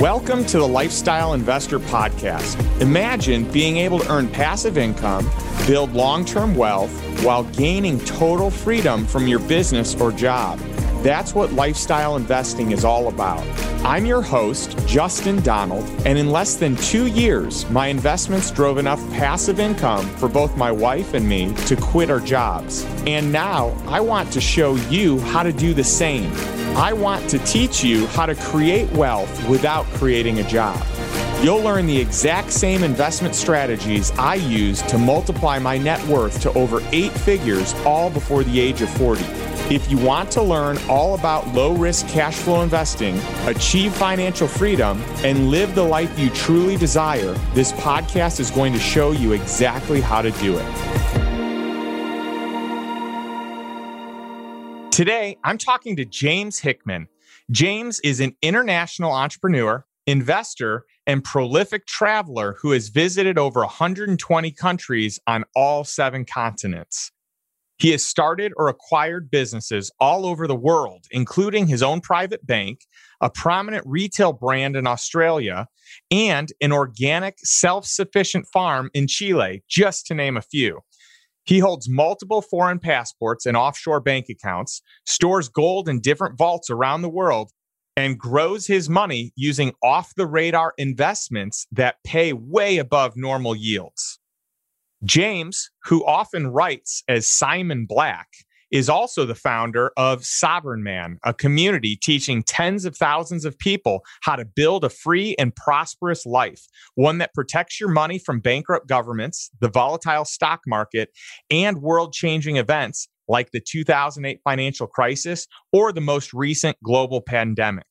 Welcome to the Lifestyle Investor Podcast. Imagine being able to earn passive income, build long term wealth, while gaining total freedom from your business or job. That's what lifestyle investing is all about. I'm your host, Justin Donald, and in less than two years, my investments drove enough passive income for both my wife and me to quit our jobs. And now I want to show you how to do the same. I want to teach you how to create wealth without creating a job. You'll learn the exact same investment strategies I use to multiply my net worth to over eight figures all before the age of 40. If you want to learn all about low risk cash flow investing, achieve financial freedom, and live the life you truly desire, this podcast is going to show you exactly how to do it. Today, I'm talking to James Hickman. James is an international entrepreneur, investor, and prolific traveler who has visited over 120 countries on all seven continents. He has started or acquired businesses all over the world, including his own private bank, a prominent retail brand in Australia, and an organic, self sufficient farm in Chile, just to name a few. He holds multiple foreign passports and offshore bank accounts, stores gold in different vaults around the world, and grows his money using off the radar investments that pay way above normal yields. James, who often writes as Simon Black, is also the founder of Sovereign Man, a community teaching tens of thousands of people how to build a free and prosperous life, one that protects your money from bankrupt governments, the volatile stock market, and world changing events like the 2008 financial crisis or the most recent global pandemic.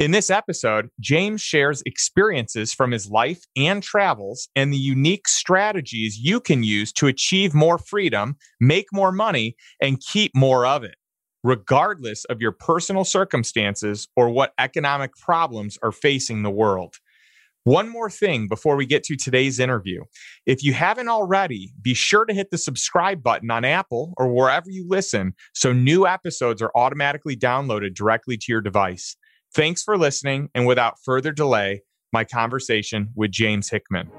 In this episode, James shares experiences from his life and travels and the unique strategies you can use to achieve more freedom, make more money, and keep more of it, regardless of your personal circumstances or what economic problems are facing the world. One more thing before we get to today's interview. If you haven't already, be sure to hit the subscribe button on Apple or wherever you listen so new episodes are automatically downloaded directly to your device. Thanks for listening. And without further delay, my conversation with James Hickman.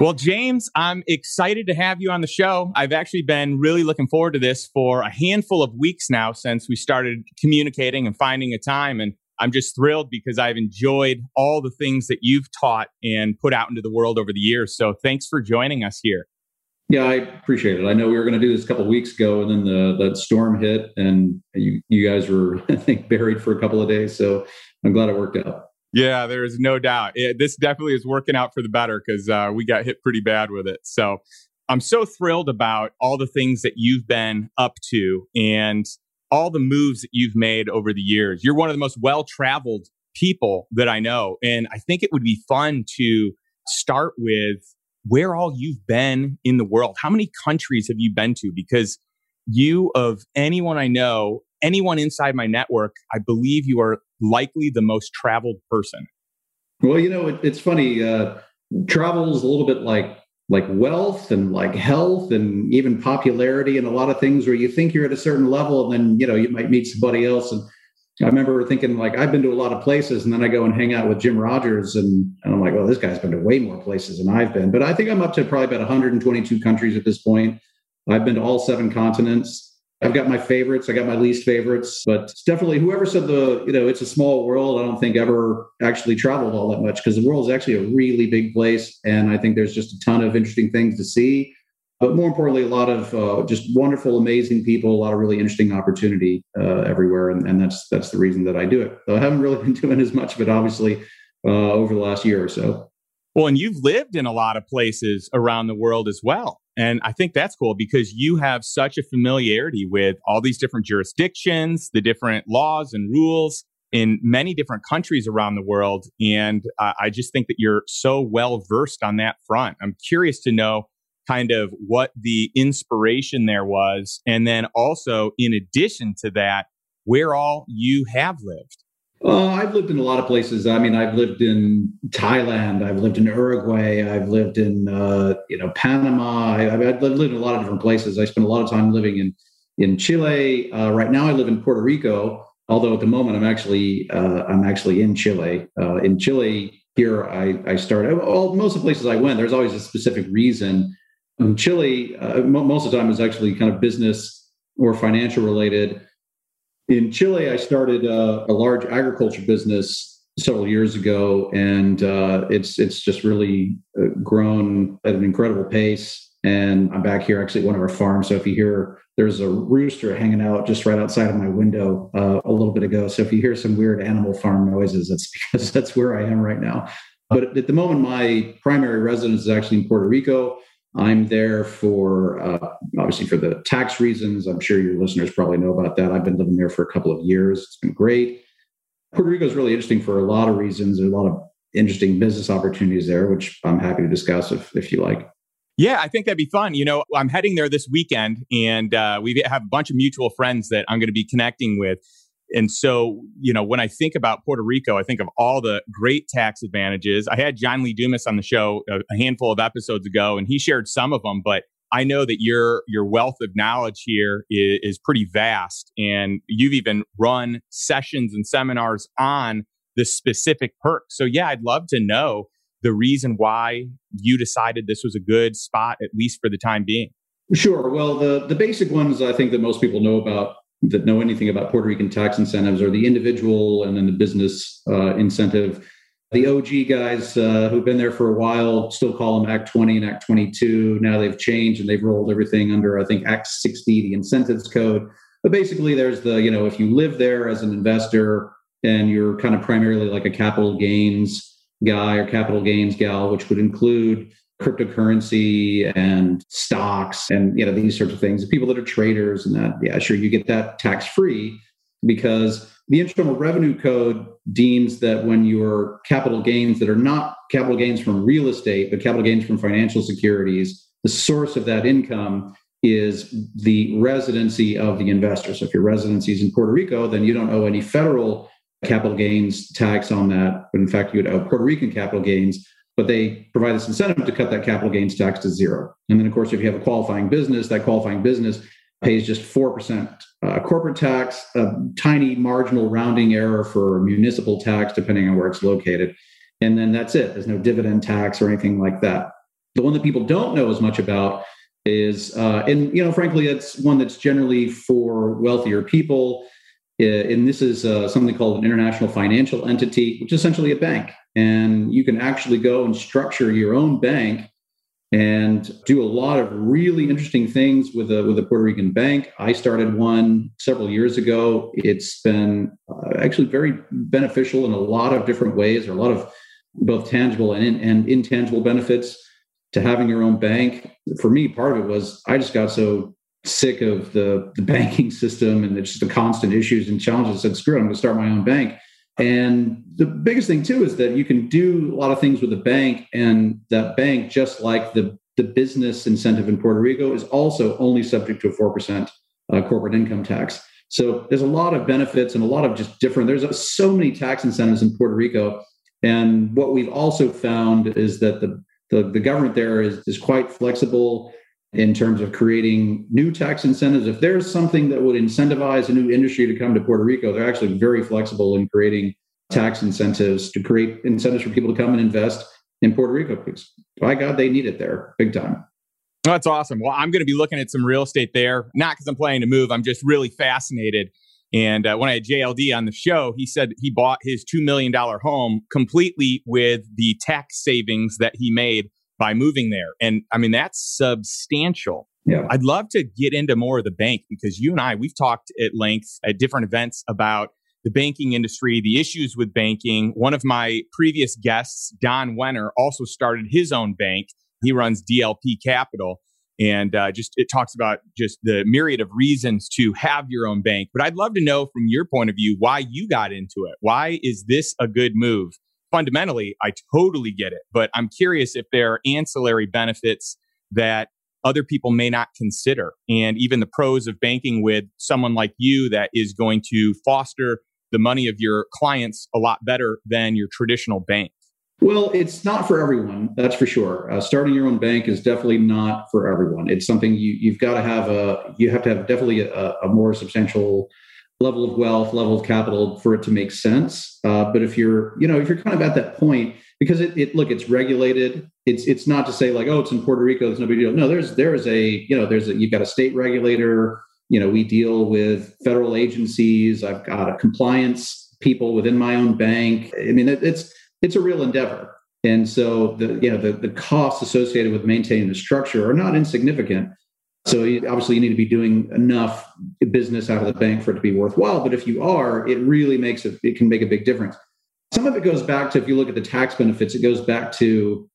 Well, James, I'm excited to have you on the show. I've actually been really looking forward to this for a handful of weeks now since we started communicating and finding a time. And I'm just thrilled because I've enjoyed all the things that you've taught and put out into the world over the years. So thanks for joining us here. Yeah, I appreciate it. I know we were going to do this a couple weeks ago, and then the that storm hit, and you you guys were I think buried for a couple of days. So I'm glad it worked out. Yeah, there is no doubt. It, this definitely is working out for the better because uh, we got hit pretty bad with it. So I'm so thrilled about all the things that you've been up to and all the moves that you've made over the years. You're one of the most well traveled people that I know, and I think it would be fun to start with where all you've been in the world. How many countries have you been to? Because you, of anyone I know, anyone inside my network, I believe you are likely the most traveled person. Well, you know, it, it's funny. Uh, travel is a little bit like like wealth and like health and even popularity and a lot of things where you think you're at a certain level and then you know you might meet somebody else and I remember thinking like I've been to a lot of places, and then I go and hang out with Jim Rogers, and, and I'm like, well, this guy's been to way more places than I've been. But I think I'm up to probably about 122 countries at this point. I've been to all seven continents. I've got my favorites. I got my least favorites, but definitely whoever said the you know it's a small world. I don't think ever actually traveled all that much because the world is actually a really big place, and I think there's just a ton of interesting things to see but more importantly, a lot of uh, just wonderful, amazing people, a lot of really interesting opportunity uh, everywhere, and, and, that's that's the reason that I do it. So I haven't really been doing as much of it, obviously, uh, over the last year or so. Well, and you've lived in a lot of places around the world as well, and I think that's cool because you have such a familiarity with all these different jurisdictions, the different laws and rules in many different countries around the world, and I just think that you're so well versed on that front. I'm curious to know kind of what the inspiration there was. And then also, in addition to that, where all you have lived. Uh, I've lived in a lot of places. I mean, I've lived in Thailand. I've lived in Uruguay. I've lived in, uh, you know, Panama. I, have lived in a lot of different places. I spent a lot of time living in in Chile. Uh, right now, I live in Puerto Rico. Although at the moment, I'm actually uh, I'm actually in Chile. Uh, in Chile, here I, I started. Well, most of the places I went, there's always a specific reason. In Chile, uh, most of the time is actually kind of business or financial related. In Chile, I started uh, a large agriculture business several years ago, and uh, it's it's just really uh, grown at an incredible pace. And I'm back here actually at one of our farms. So if you hear there's a rooster hanging out just right outside of my window uh, a little bit ago. So if you hear some weird animal farm noises, that's because that's where I am right now. But at the moment, my primary residence is actually in Puerto Rico. I'm there for uh, obviously for the tax reasons. I'm sure your listeners probably know about that. I've been living there for a couple of years. It's been great. Puerto Rico is really interesting for a lot of reasons. There's a lot of interesting business opportunities there, which I'm happy to discuss if, if you like. Yeah, I think that'd be fun. You know, I'm heading there this weekend, and uh, we have a bunch of mutual friends that I'm going to be connecting with. And so, you know, when I think about Puerto Rico, I think of all the great tax advantages. I had John Lee Dumas on the show a, a handful of episodes ago, and he shared some of them. But I know that your your wealth of knowledge here is, is pretty vast, and you've even run sessions and seminars on the specific perks. So, yeah, I'd love to know the reason why you decided this was a good spot, at least for the time being. Sure. Well, the the basic ones I think that most people know about that know anything about Puerto Rican tax incentives are the individual and then the business uh, incentive the OG guys uh, who've been there for a while still call them Act 20 and Act 22. Now they've changed and they've rolled everything under, I think, Act 60, the incentives code. But basically, there's the, you know, if you live there as an investor and you're kind of primarily like a capital gains guy or capital gains gal, which would include cryptocurrency and stocks and you know these sorts of things people that are traders and that yeah sure you get that tax free because the Internal Revenue Code deems that when your capital gains that are not capital gains from real estate, but capital gains from financial securities, the source of that income is the residency of the investor. So if your residency is in Puerto Rico, then you don't owe any federal capital gains tax on that. But in fact, you would owe Puerto Rican capital gains, but they provide this incentive to cut that capital gains tax to zero. And then, of course, if you have a qualifying business, that qualifying business pays just 4% uh, corporate tax, a tiny marginal rounding error for municipal tax, depending on where it's located. And then that's it. There's no dividend tax or anything like that. The one that people don't know as much about is, uh, and you know, frankly, it's one that's generally for wealthier people. Uh, and this is uh, something called an international financial entity, which is essentially a bank. And you can actually go and structure your own bank and do a lot of really interesting things with a with a Puerto Rican bank. I started one several years ago. It's been uh, actually very beneficial in a lot of different ways. or a lot of both tangible and, and intangible benefits to having your own bank. For me, part of it was I just got so sick of the, the banking system and just the constant issues and challenges. I said, screw it, I'm going to start my own bank. And the biggest thing too is that you can do a lot of things with a bank, and that bank, just like the the business incentive in Puerto Rico, is also only subject to a four percent uh, corporate income tax. So there's a lot of benefits and a lot of just different. There's so many tax incentives in Puerto Rico, and what we've also found is that the the, the government there is is quite flexible in terms of creating new tax incentives. If there's something that would incentivize a new industry to come to Puerto Rico, they're actually very flexible in creating tax incentives to create incentives for people to come and invest in Puerto Rico. Because by God, they need it there big time. That's awesome. Well, I'm going to be looking at some real estate there, not because I'm planning to move. I'm just really fascinated. And uh, when I had JLD on the show, he said he bought his $2 million home completely with the tax savings that he made by moving there. And I mean, that's substantial. Yeah. I'd love to get into more of the bank because you and I, we've talked at length at different events about the banking industry, the issues with banking. One of my previous guests, Don Wenner, also started his own bank. He runs DLP Capital and uh, just it talks about just the myriad of reasons to have your own bank. But I'd love to know from your point of view why you got into it. Why is this a good move? Fundamentally, I totally get it. But I'm curious if there are ancillary benefits that other people may not consider. And even the pros of banking with someone like you that is going to foster the money of your clients a lot better than your traditional bank. Well, it's not for everyone, that's for sure. Uh, starting your own bank is definitely not for everyone. It's something you, you've got to have a, you have to have definitely a, a more substantial level of wealth, level of capital for it to make sense. Uh, but if you're, you know, if you're kind of at that point, because it, it look, it's regulated. It's it's not to say like, oh, it's in Puerto Rico, there's no big deal. No, there's there is a, you know, there's a you've got a state regulator. You know, we deal with federal agencies. I've got a compliance people within my own bank. I mean, it, it's it's a real endeavor. And so the you know the, the costs associated with maintaining the structure are not insignificant. So obviously you need to be doing enough business out of the bank for it to be worthwhile. But if you are, it really makes it it can make a big difference. Some of it goes back to if you look at the tax benefits, it goes back to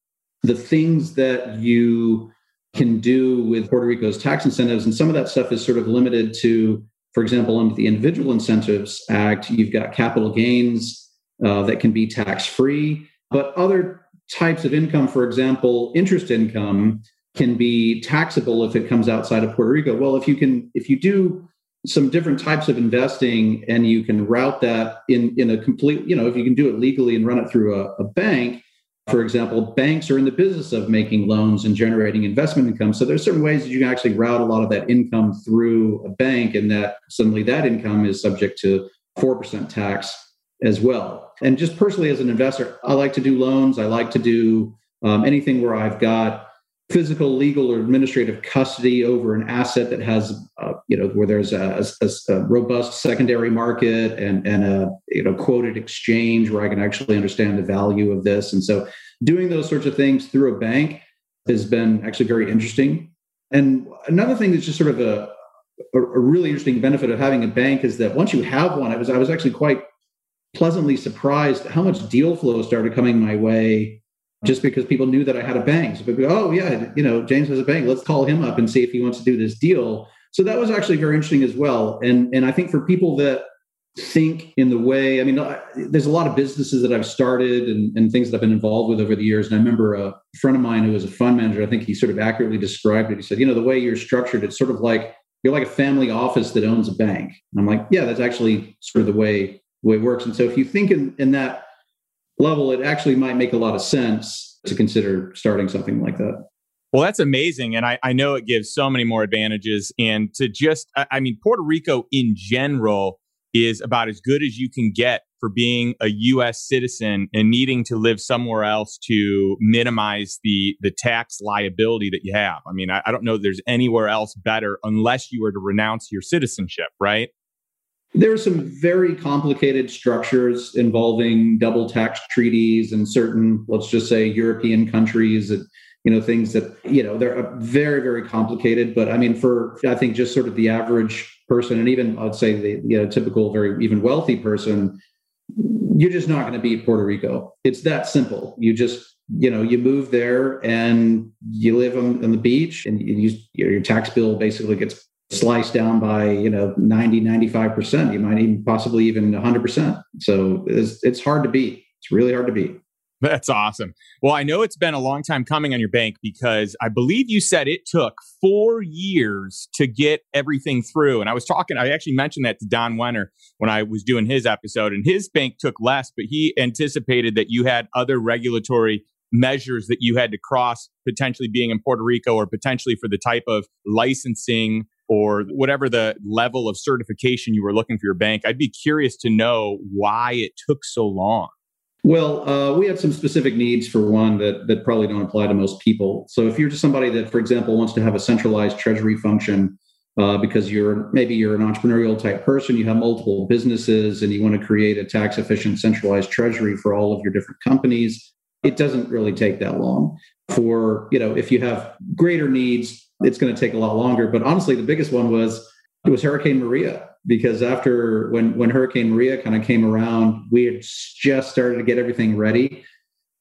the things that you can do with Puerto Rico's tax incentives. And some of that stuff is sort of limited to, for example, under the Individual Incentives Act, you've got capital gains uh, that can be tax free. But other types of income, for example, interest income, can be taxable if it comes outside of Puerto Rico. Well, if you can, if you do some different types of investing and you can route that in in a complete, you know, if you can do it legally and run it through a, a bank, for example, banks are in the business of making loans and generating investment income. So there's certain ways that you can actually route a lot of that income through a bank, and that suddenly that income is subject to four percent tax as well. And just personally, as an investor, I like to do loans. I like to do um, anything where I've got physical, legal, or administrative custody over an asset that has, uh, you know, where there's a, a, a, robust secondary market and and a you know quoted exchange where I can actually understand the value of this. And so, doing those sorts of things through a bank has been actually very interesting. And another thing that's just sort of a a, really interesting benefit of having a bank is that once you have one, I was I was actually quite pleasantly surprised how much deal flow started coming my way just because people knew that I had a bank. So people go, oh yeah, you know, James has a bank. Let's call him up and see if he wants to do this deal. So that was actually very interesting as well. And and I think for people that think in the way, I mean, there's a lot of businesses that I've started and, and things that I've been involved with over the years. And I remember a friend of mine who was a fund manager, I think he sort of accurately described it. He said, you know, the way you're structured, it's sort of like you're like a family office that owns a bank. And I'm like, yeah, that's actually sort of the way way it works. And so if you think in, in that level, it actually might make a lot of sense to consider starting something like that. Well, that's amazing. And I, I know it gives so many more advantages. And to just, I mean, Puerto Rico in general is about as good as you can get for being a US citizen and needing to live somewhere else to minimize the the tax liability that you have. I mean, I, I don't know there's anywhere else better unless you were to renounce your citizenship, right? There are some very complicated structures involving double tax treaties and certain, let's just say, European countries that, you know, things that, you know, they're uh, very, very complicated. But I mean, for, I think just sort of the average person, and even I'd say the, you know, typical, very even wealthy person, you're just not going to beat Puerto Rico. It's that simple. You just, you know, you move there and you live on, on the beach and you, your tax bill basically gets sliced down by you know 90 95% you might even possibly even 100% so it's, it's hard to beat it's really hard to beat that's awesome. Well, I know it's been a long time coming on your bank because I believe you said it took four years to get everything through. And I was talking, I actually mentioned that to Don Wenner when I was doing his episode, and his bank took less, but he anticipated that you had other regulatory measures that you had to cross, potentially being in Puerto Rico or potentially for the type of licensing or whatever the level of certification you were looking for your bank. I'd be curious to know why it took so long. Well, uh, we had some specific needs for one that that probably don't apply to most people. So, if you're just somebody that, for example, wants to have a centralized treasury function uh, because you're maybe you're an entrepreneurial type person, you have multiple businesses, and you want to create a tax efficient centralized treasury for all of your different companies, it doesn't really take that long. For you know, if you have greater needs, it's going to take a lot longer. But honestly, the biggest one was it was Hurricane Maria because after when when Hurricane Maria kind of came around, we had just started to get everything ready,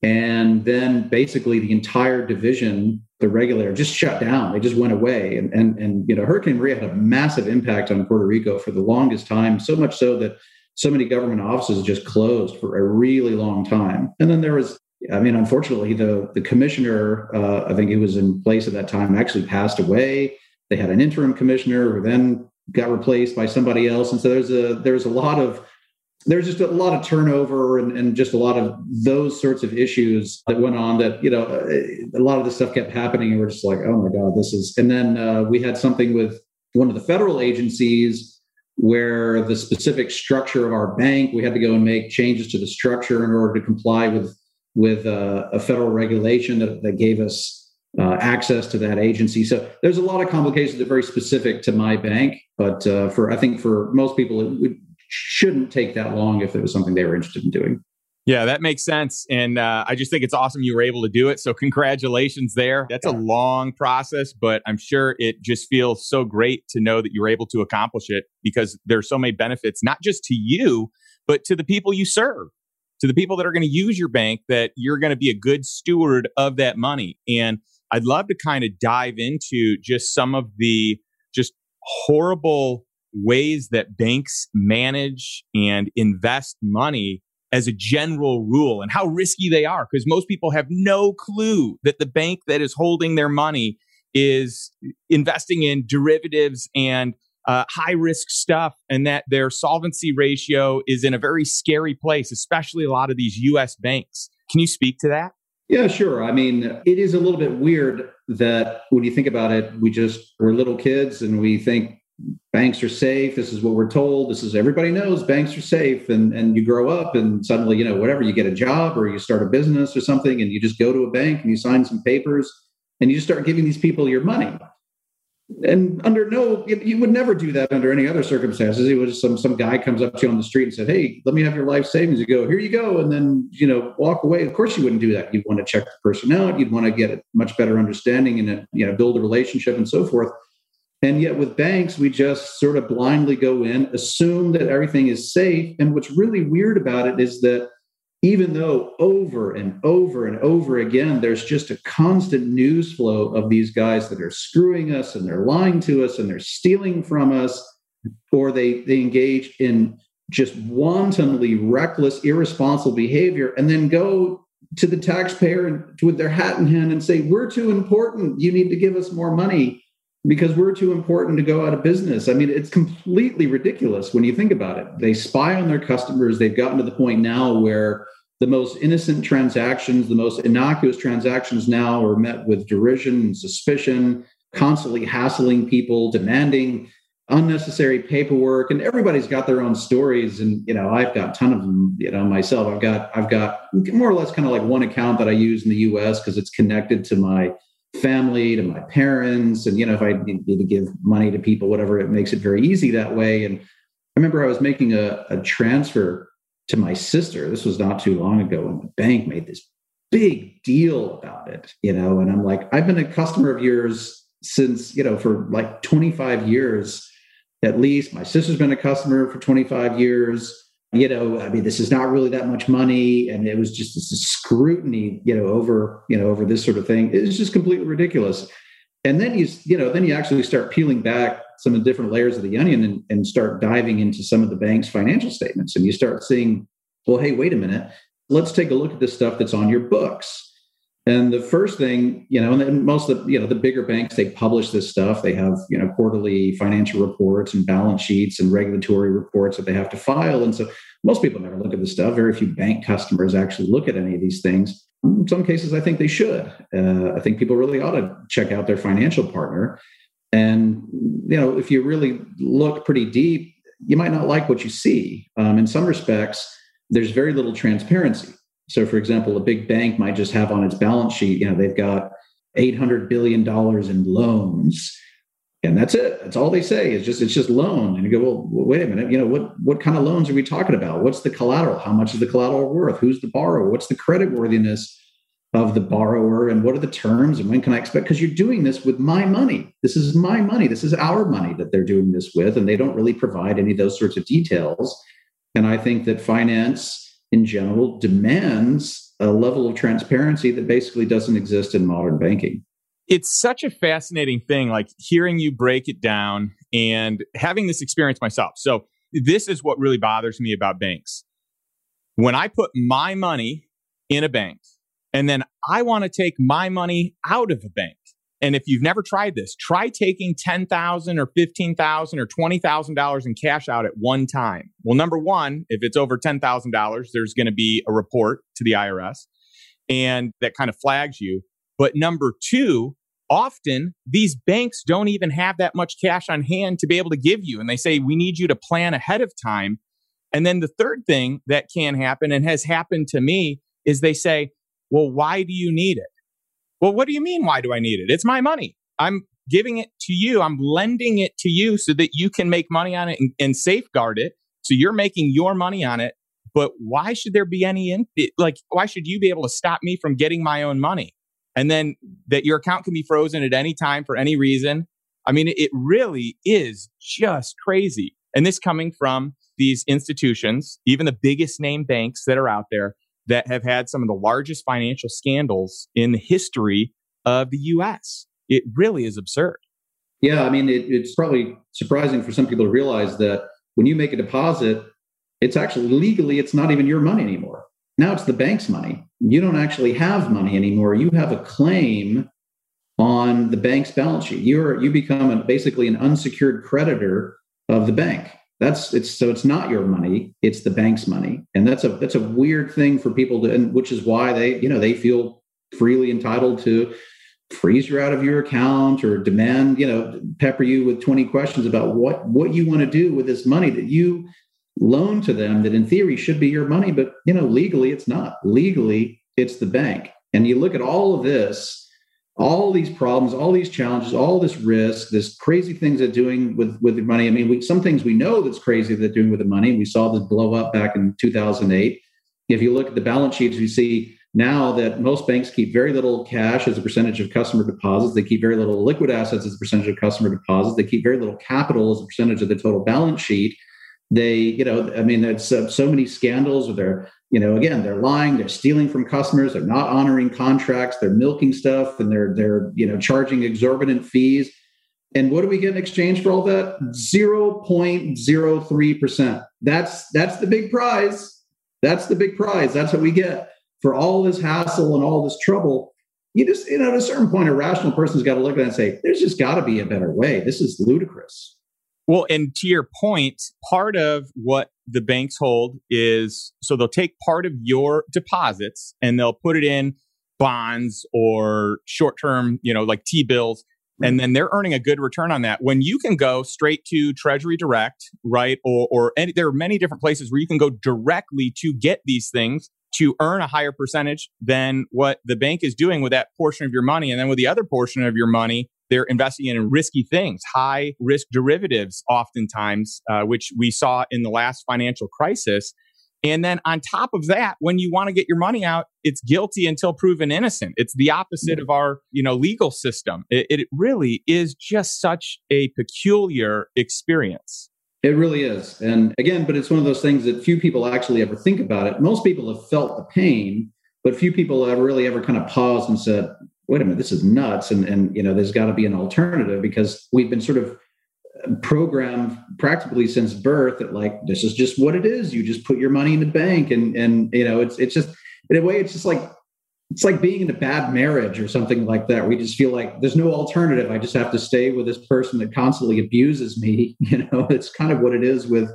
and then basically the entire division, the regulator, just shut down. They just went away, and and and you know Hurricane Maria had a massive impact on Puerto Rico for the longest time, so much so that so many government offices just closed for a really long time. And then there was I mean, unfortunately, the the commissioner, uh, I think he was in place at that time, actually passed away. They had an interim commissioner who then got replaced by somebody else, and so there's a there's a lot of there's just a lot of turnover and, and just a lot of those sorts of issues that went on that you know a lot of this stuff kept happening and we're just like oh my god this is and then uh, we had something with one of the federal agencies where the specific structure of our bank we had to go and make changes to the structure in order to comply with with uh, a federal regulation that, that gave us uh, access to that agency. So there's a lot of complications that are very specific to my bank, but uh, for I think for most people, it, shouldn't take that long if it was something they were interested in doing. Yeah, that makes sense. And uh, I just think it's awesome you were able to do it. So, congratulations there. That's yeah. a long process, but I'm sure it just feels so great to know that you were able to accomplish it because there's so many benefits, not just to you, but to the people you serve, to the people that are going to use your bank, that you're going to be a good steward of that money. And I'd love to kind of dive into just some of the just horrible ways that banks manage and invest money as a general rule and how risky they are because most people have no clue that the bank that is holding their money is investing in derivatives and uh, high risk stuff and that their solvency ratio is in a very scary place especially a lot of these US banks can you speak to that yeah, sure. I mean, it is a little bit weird that when you think about it, we just we're little kids and we think banks are safe. This is what we're told. This is everybody knows banks are safe. And and you grow up and suddenly, you know, whatever, you get a job or you start a business or something, and you just go to a bank and you sign some papers and you just start giving these people your money. And under no, you would never do that under any other circumstances. It was some some guy comes up to you on the street and said, "Hey, let me have your life savings." You go, "Here you go," and then you know walk away. Of course, you wouldn't do that. You'd want to check the person out. You'd want to get a much better understanding and a, you know build a relationship and so forth. And yet with banks, we just sort of blindly go in, assume that everything is safe. And what's really weird about it is that even though over and over and over again, there's just a constant news flow of these guys that are screwing us and they're lying to us and they're stealing from us, or they, they engage in just wantonly reckless, irresponsible behavior, and then go to the taxpayer with their hat in hand and say, We're too important. You need to give us more money because we're too important to go out of business. I mean, it's completely ridiculous when you think about it. They spy on their customers. They've gotten to the point now where the most innocent transactions, the most innocuous transactions now are met with derision and suspicion, constantly hassling people, demanding unnecessary paperwork and everybody's got their own stories. And you know i've got a ton of them you know myself. I've got i've got more or less kind of like one account that i use in the us because it's connected to my family to my parents. And you know if i need to give money to people whatever it makes it very easy that way. And i remember i was making a, a transfer to my sister this was not too long ago and the bank made this big deal about it you know and i'm like i've been a customer of yours since you know for like 25 years at least my sister's been a customer for 25 years you know, I mean, this is not really that much money, and it was just this scrutiny, you know, over you know over this sort of thing. It's just completely ridiculous. And then you you know then you actually start peeling back some of the different layers of the onion and, and start diving into some of the bank's financial statements, and you start seeing, well, hey, wait a minute, let's take a look at the stuff that's on your books. And the first thing, you know, and most of the, you know, the bigger banks, they publish this stuff. They have, you know, quarterly financial reports and balance sheets and regulatory reports that they have to file. And so most people never look at this stuff. Very few bank customers actually look at any of these things. In some cases, I think they should. Uh, I think people really ought to check out their financial partner. And, you know, if you really look pretty deep, you might not like what you see. Um, in some respects, there's very little transparency so, for example, a big bank might just have on its balance sheet, you know, they've got $800 billion in loans. And that's it. That's all they say is just it's just loan. And you go, well, wait a minute. You know what? What kind of loans are we talking about? What's the collateral? How much is the collateral worth? Who's the borrower? What's the credit worthiness of the borrower? And what are the terms? And when can I expect? Because you're doing this with my money. This is my money. This is our money that they're doing this with, and they don't really provide any of those sorts of details. And I think that finance in general demands a level of transparency that basically doesn't exist in modern banking. It's such a fascinating thing, like hearing you break it down and having this experience myself. So, this is what really bothers me about banks. When I put my money in a bank and then I want to take my money out of a bank, And if you've never tried this, try taking 10,000 or 15,000 or twenty thousand dollars in cash out at one time. Well, number one, if it's over ten thousand dollars, there's going to be a report to the IRS, and that kind of flags you. But number two, often these banks don't even have that much cash on hand to be able to give you, and they say we need you to plan ahead of time. And then the third thing that can happen and has happened to me is they say, well, why do you need it? Well, what do you mean? Why do I need it? It's my money. I'm giving it to you. I'm lending it to you so that you can make money on it and, and safeguard it. So you're making your money on it. But why should there be any, in, like, why should you be able to stop me from getting my own money? And then that your account can be frozen at any time for any reason. I mean, it really is just crazy. And this coming from these institutions, even the biggest name banks that are out there, that have had some of the largest financial scandals in the history of the US. It really is absurd. Yeah, I mean, it, it's probably surprising for some people to realize that when you make a deposit, it's actually legally, it's not even your money anymore. Now it's the bank's money. You don't actually have money anymore. You have a claim on the bank's balance sheet. You're you become a, basically an unsecured creditor of the bank. That's it's so it's not your money, it's the bank's money. And that's a that's a weird thing for people to and which is why they, you know, they feel freely entitled to freeze you out of your account or demand, you know, pepper you with 20 questions about what what you want to do with this money that you loan to them that in theory should be your money, but you know, legally it's not. Legally, it's the bank. And you look at all of this all these problems, all these challenges, all this risk, this crazy things they're doing with with the money. I mean, we, some things we know that's crazy they're doing with the money. We saw this blow up back in 2008. If you look at the balance sheets, you see now that most banks keep very little cash as a percentage of customer deposits. They keep very little liquid assets as a percentage of customer deposits. They keep very little capital as a percentage of the total balance sheet. They, you know, I mean, there's uh, so many scandals where they're, you know again they're lying they're stealing from customers they're not honoring contracts they're milking stuff and they're they're you know charging exorbitant fees. And what do we get in exchange for all that? 0.03% that's that's the big prize. That's the big prize. That's what we get for all this hassle and all this trouble. You just you know at a certain point a rational person's got to look at it and say there's just got to be a better way. This is ludicrous well, and to your point, part of what the banks hold is so they'll take part of your deposits and they'll put it in bonds or short term, you know, like T bills. And then they're earning a good return on that. When you can go straight to Treasury Direct, right? Or, or any, there are many different places where you can go directly to get these things to earn a higher percentage than what the bank is doing with that portion of your money. And then with the other portion of your money, they're investing in risky things, high risk derivatives, oftentimes, uh, which we saw in the last financial crisis. And then on top of that, when you want to get your money out, it's guilty until proven innocent. It's the opposite of our, you know, legal system. It, it really is just such a peculiar experience. It really is. And again, but it's one of those things that few people actually ever think about it. Most people have felt the pain, but few people have really ever kind of paused and said, wait a minute, this is nuts. And, and you know, there's got to be an alternative because we've been sort of programmed practically since birth that like, this is just what it is. You just put your money in the bank and, and, you know, it's, it's just, in a way, it's just like, it's like being in a bad marriage or something like that. We just feel like there's no alternative. I just have to stay with this person that constantly abuses me. You know, it's kind of what it is with,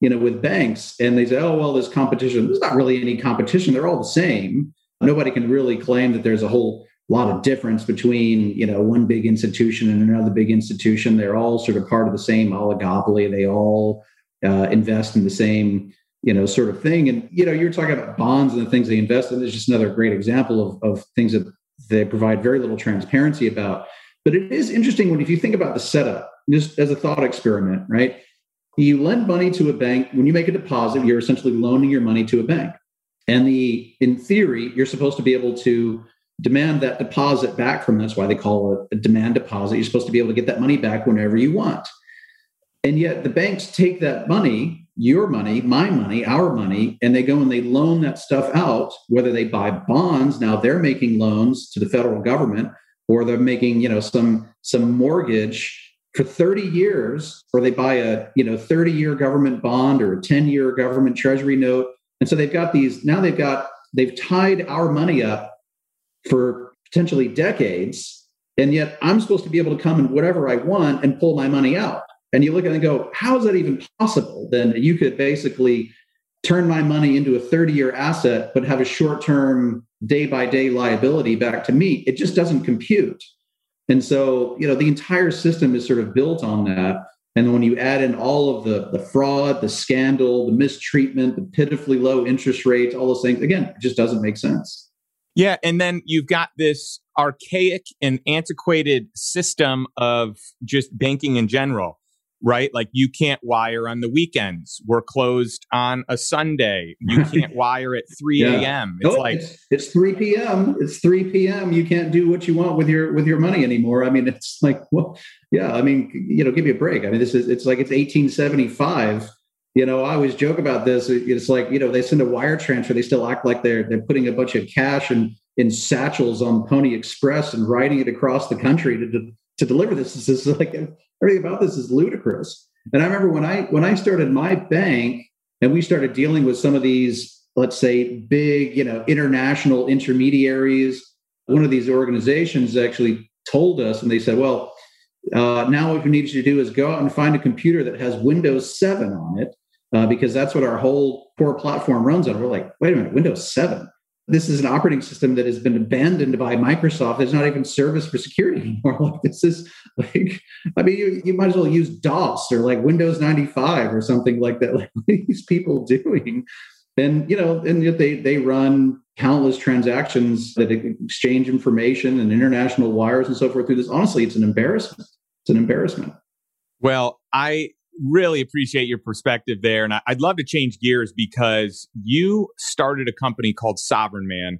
you know, with banks. And they say, oh, well, there's competition. There's not really any competition. They're all the same. Nobody can really claim that there's a whole lot of difference between you know one big institution and another big institution. They're all sort of part of the same oligopoly. They all uh, invest in the same you know sort of thing. And you know you're talking about bonds and the things they invest in. There's just another great example of, of things that they provide very little transparency about. But it is interesting when if you think about the setup, just as a thought experiment, right? You lend money to a bank. When you make a deposit, you're essentially loaning your money to a bank. And the in theory, you're supposed to be able to demand that deposit back from that's why they call it a demand deposit you're supposed to be able to get that money back whenever you want and yet the banks take that money your money my money our money and they go and they loan that stuff out whether they buy bonds now they're making loans to the federal government or they're making you know some some mortgage for 30 years or they buy a you know 30 year government bond or a 10 year government treasury note and so they've got these now they've got they've tied our money up for potentially decades And yet I'm supposed to be able to come in whatever I want and pull my money out. And you look at it and go, how is that even possible? Then you could basically turn my money into a 30 year asset, but have a short term, day by day liability back to me. It just doesn't compute. And so, you know, the entire system is sort of built on that. And when you add in all of the, the fraud, the scandal, the mistreatment, the pitifully low interest rates, all those things, again, it just doesn't make sense. Yeah. And then you've got this archaic and antiquated system of just banking in general right? Like you can't wire on the weekends. We're closed on a Sunday. You can't wire at 3 a.m. Yeah. It's like it's, it's, 3 p.m. It's 3 p.m. You can't do what you want with your with your money anymore. I mean, it's like, well, yeah, I mean, you know, give me a break. I mean, this is it's like it's 1875. You know, I always joke about this. It's like, you know, they send a wire transfer, they still act like they're they're putting a bunch of cash and in satchels on Pony Express and riding it across the country to, to, to deliver this. This is like everything about this is ludicrous. And I remember when I when I started my bank and we started dealing with some of these, let's say, big, you know, international intermediaries. One of these organizations actually told us, and they said, "Well, uh, now what we need you to do is go out and find a computer that has Windows 7 on it, uh, because that's what our whole core platform runs on." We're like, "Wait a minute, Windows 7? This is an operating system that has been abandoned by Microsoft. There's not even service for security anymore. Like this is like, I mean, you, you might as well use DOS or like Windows 95 or something like that. Like these people doing? And you know, and yet they they run countless transactions that exchange information and international wires and so forth through this. Honestly, it's an embarrassment. It's an embarrassment. Well, I really appreciate your perspective there. And I'd love to change gears because you started a company called Sovereign Man.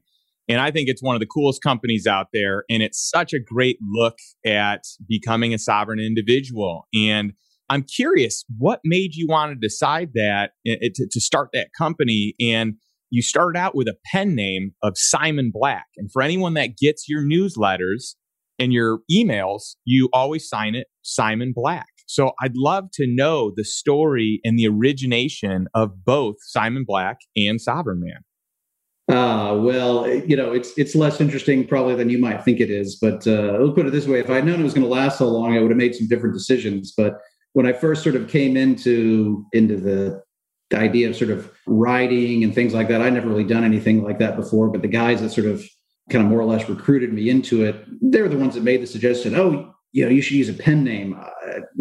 And I think it's one of the coolest companies out there. And it's such a great look at becoming a sovereign individual. And I'm curious, what made you want to decide that eh, eh, to start that company? And you started out with a pen name of Simon Black. And for anyone that gets your newsletters and your emails, you always sign it Simon Black. So I'd love to know the story and the origination of both Simon Black and Sovereign Man. Uh, well, you know, it's it's less interesting probably than you might think it is. But uh, let's put it this way: if I'd known it was going to last so long, I would have made some different decisions. But when I first sort of came into into the, the idea of sort of writing and things like that, I'd never really done anything like that before. But the guys that sort of kind of more or less recruited me into it, they're the ones that made the suggestion. Oh, you know, you should use a pen name.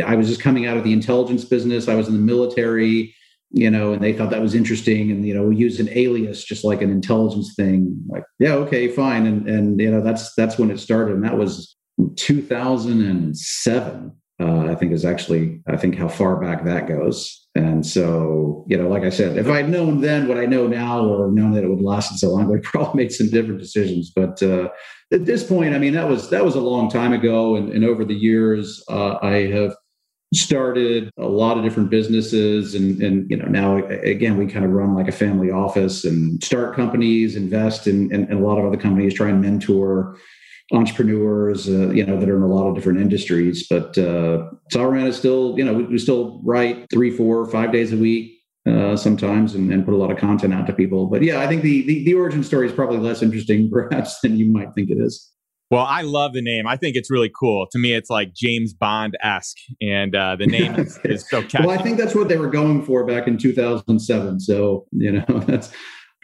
I was just coming out of the intelligence business. I was in the military, you know, and they thought that was interesting. And, you know, we use an alias, just like an intelligence thing. Like, yeah, okay, fine. And, and, you know, that's, that's when it started. And that was 2007, uh, I think is actually, I think how far back that goes. And so, you know, like I said, if I'd known then what I know now or known that it would last so long, I'd probably made some different decisions. But, uh, at this point, I mean, that was that was a long time ago, and, and over the years, uh, I have started a lot of different businesses, and and you know now again we kind of run like a family office and start companies, invest in, in, in a lot of other companies, try and mentor entrepreneurs, uh, you know, that are in a lot of different industries. But uh, Sovereign is still, you know, we, we still write three, four, five days a week uh, sometimes and, and, put a lot of content out to people. But yeah, I think the, the, the origin story is probably less interesting perhaps than you might think it is. Well, I love the name. I think it's really cool. To me, it's like James Bond esque, and uh, the name is, is, so catchy. Well, I think that's what they were going for back in 2007. So you know that's.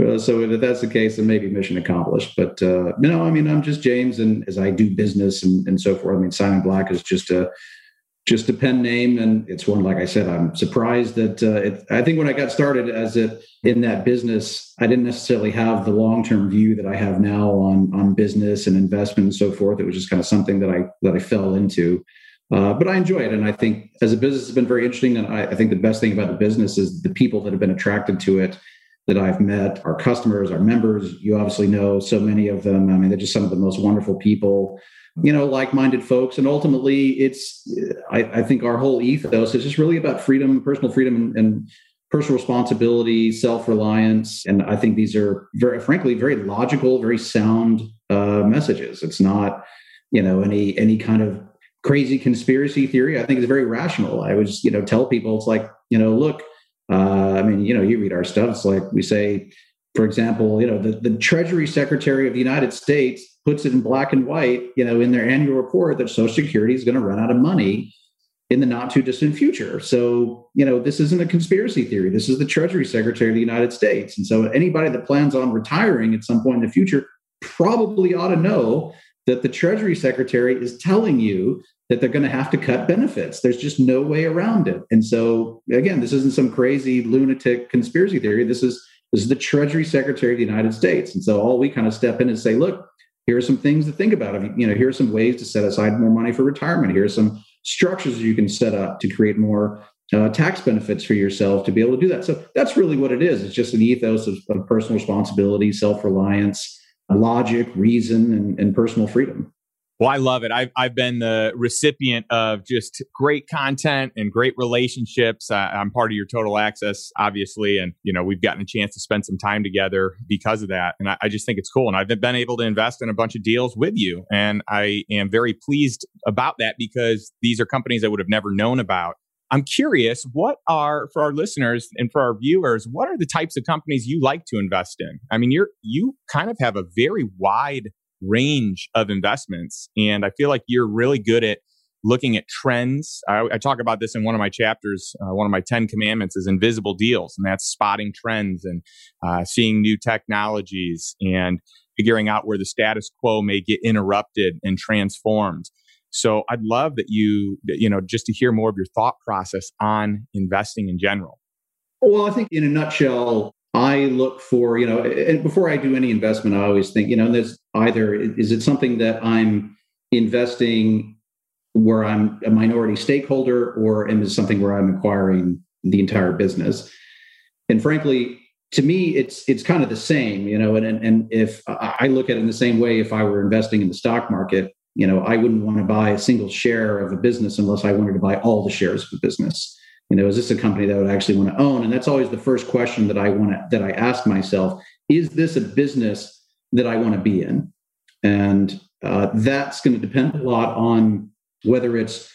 Uh, so if that's the case, then maybe mission accomplished. But uh, you know, I mean, I'm just James, and as I do business and, and so forth. I mean, Simon Black is just a just a pen name and it's one like i said i'm surprised that uh, it, i think when i got started as it in that business i didn't necessarily have the long-term view that i have now on on business and investment and so forth it was just kind of something that i that i fell into uh, but i enjoy it and i think as a business has been very interesting and I, I think the best thing about the business is the people that have been attracted to it that I've met, our customers, our members. You obviously know so many of them. I mean, they're just some of the most wonderful people you know like-minded folks and ultimately it's I, I, think our whole ethos is just really about freedom personal freedom and, and personal responsibility self-reliance and i think these are very frankly very logical very sound uh, messages it's not you know any any kind of crazy conspiracy theory i think it's very rational i would just you know tell people it's like you know look uh, i mean you know you read our stuff it's like we say for example you know the, the treasury secretary of the united states puts it in black and white, you know, in their annual report that Social Security is going to run out of money in the not too distant future. So, you know, this isn't a conspiracy theory. This is the Treasury Secretary of the United States. And so anybody that plans on retiring at some point in the future probably ought to know that the Treasury Secretary is telling you that they're going to have to cut benefits. There's just no way around it. And so again, this isn't some crazy lunatic conspiracy theory. This is this is the Treasury Secretary of the United States. And so all we kind of step in and say, look, here are some things to think about. You know, here are some ways to set aside more money for retirement. Here are some structures you can set up to create more uh, tax benefits for yourself to be able to do that. So that's really what it is. It's just an ethos of, of personal responsibility, self reliance, logic, reason, and, and personal freedom. Well, I love it. I've, I've been the recipient of just great content and great relationships. Uh, I'm part of your total access, obviously. And, you know, we've gotten a chance to spend some time together because of that. And I, I just think it's cool. And I've been able to invest in a bunch of deals with you. And I am very pleased about that because these are companies I would have never known about. I'm curious, what are for our listeners and for our viewers, what are the types of companies you like to invest in? I mean, you're you kind of have a very wide range of investments. And I feel like you're really good at looking at trends. I, I talk about this in one of my chapters. Uh, one of my 10 commandments is invisible deals, and that's spotting trends and uh, seeing new technologies and figuring out where the status quo may get interrupted and transformed. So I'd love that you, you know, just to hear more of your thought process on investing in general. Well, I think in a nutshell, I look for, you know, and before I do any investment, I always think, you know, there's either is it something that I'm investing where I'm a minority stakeholder or is it something where I'm acquiring the entire business? And frankly, to me, it's it's kind of the same, you know, and and if I look at it in the same way, if I were investing in the stock market, you know, I wouldn't want to buy a single share of a business unless I wanted to buy all the shares of the business you know is this a company that I would actually want to own? And that's always the first question that i want to that i ask myself is this a business that i want to be in? And uh, that's going to depend a lot on whether it's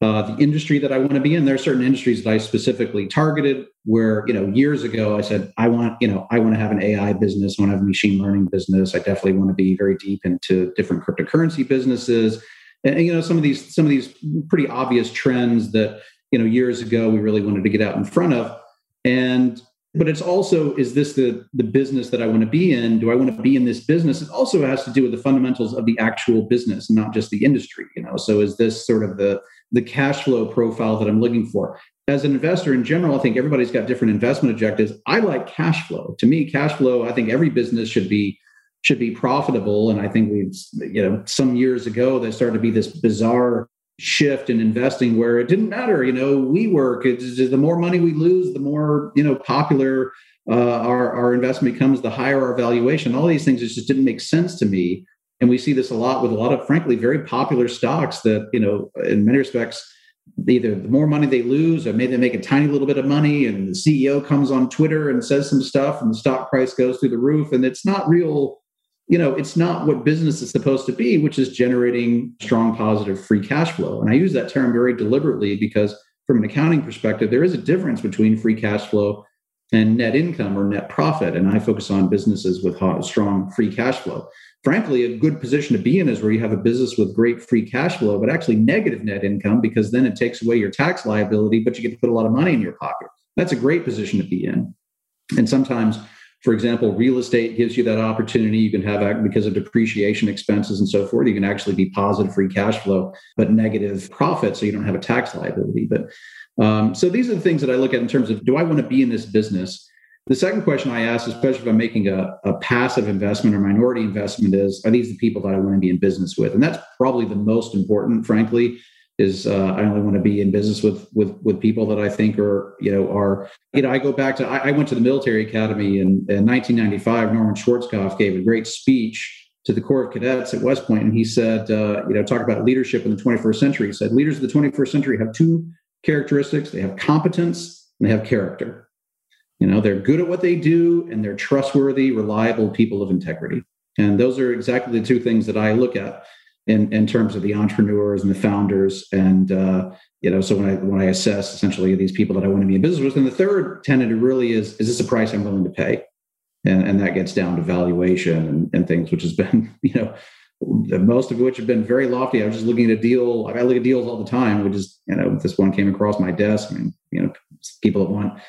uh, the industry that i want to be in. There are certain industries that i specifically targeted where you know years ago i said i want you know i want to have an ai business i want to have a machine learning business i definitely want to be very deep into different cryptocurrency businesses. And, and you know some of these some of these pretty obvious trends that you know years ago we really wanted to get out in front of. And but it's also is this the the business that i want to be in? Do i want to be in this business? It also has to do with the fundamentals of the actual business not just the industry you know? So is this sort of the the cash flow profile that i'm looking for? As an investor in general i think everybody's got different investment objectives. I like cash flow. To me cash flow i think every business should be should be profitable. And i think we've you know some years ago there started to be this bizarre shift in investing where it didn't matter you know WeWork it's, the more money we lose the more you know popular uh, our, our investment becomes the higher our valuation. All these things just didn't make sense to me. And we see this a lot with a lot of frankly very popular stocks that you know in many respects either the more money they lose or maybe they make a tiny little bit of money and the ceo comes on twitter and says some stuff and the stock price goes through the roof and it's not real you know, it's not what business is supposed to be, which is generating strong positive free cash flow. And I use that term very deliberately because from an accounting perspective, there is a difference between free cash flow and net income or net profit. And I focus on businesses with strong free cash flow. Frankly, a good position to be in is where you have a business with great free cash flow, but actually negative net income because then it takes away your tax liability, but you get to put a lot of money in your pocket. That's a great position to be in. And sometimes for example, real estate gives you that opportunity. You can have, because of depreciation expenses and so forth, you can actually be positive free cash flow, but negative profit. So you don't have a tax liability. But um, so these are the things that I look at in terms of do I want to be in this business? The second question I ask, especially if I'm making a, a passive investment or minority investment, is are these the people that I want to be in business with? And that's probably the most important, frankly, is uh, I only want to be in business with with with people that I think are you know are you know I go back to I, I went to the military academy in, in 1995. Norman Schwarzkopf gave a great speech to the Corps of Cadets at West Point, and he said uh, you know talk about leadership in the 21st century. He said leaders of the 21st century have two characteristics: they have competence and they have character. You know they're good at what they do and they're trustworthy, reliable people of integrity. And those are exactly the two things that I look at in, in terms of the entrepreneurs and the founders and uh, you know so when i when i assess essentially these people that i want to be in business with and the third tenet really is is this a price i'm willing to pay and, and that gets down to valuation and, and things which has been you know most of which have been very lofty. I was just looking at a deal. I look at deals all the time. We just, you know, this one came across my desk. I mean, you know, people that want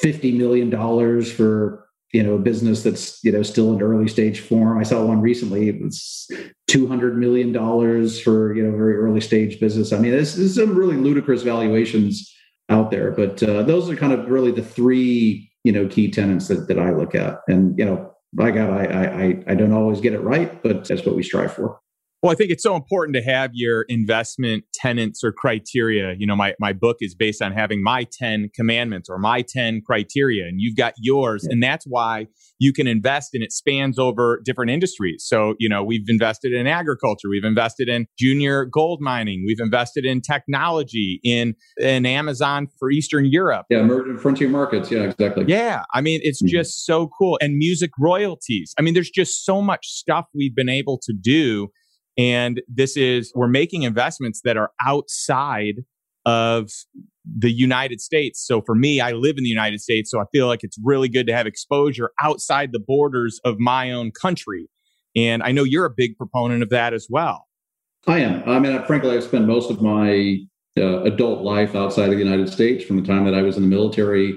fifty million dollars for you know a business that's you know still in early stage form. I saw one recently. It was two hundred million dollars for you know very early stage business. I mean, this, this is some really ludicrous valuations out there. But uh, those are kind of really the three you know key tenants that that I look at, and you know by God, I, I I don't always get it right, but that's what we strive for. Well, I think it's so important to have your investment tenants or criteria. You know, my, my book is based on having my 10 commandments or my 10 criteria, and you've got yours. Yeah. And that's why you can invest and it spans over different industries. So, you know, we've invested in agriculture, we've invested in junior gold mining, we've invested in technology, in, in Amazon for Eastern Europe. Yeah, emerging frontier markets. Yeah, exactly. Yeah. I mean, it's mm-hmm. just so cool. And music royalties. I mean, there's just so much stuff we've been able to do. And this is, we're making investments that are outside of the United States. So for me, I live in the United States. So I feel like it's really good to have exposure outside the borders of my own country. And I know you're a big proponent of that as well. I am. I mean, frankly, I've spent most of my uh, adult life outside of the United States from the time that I was in the military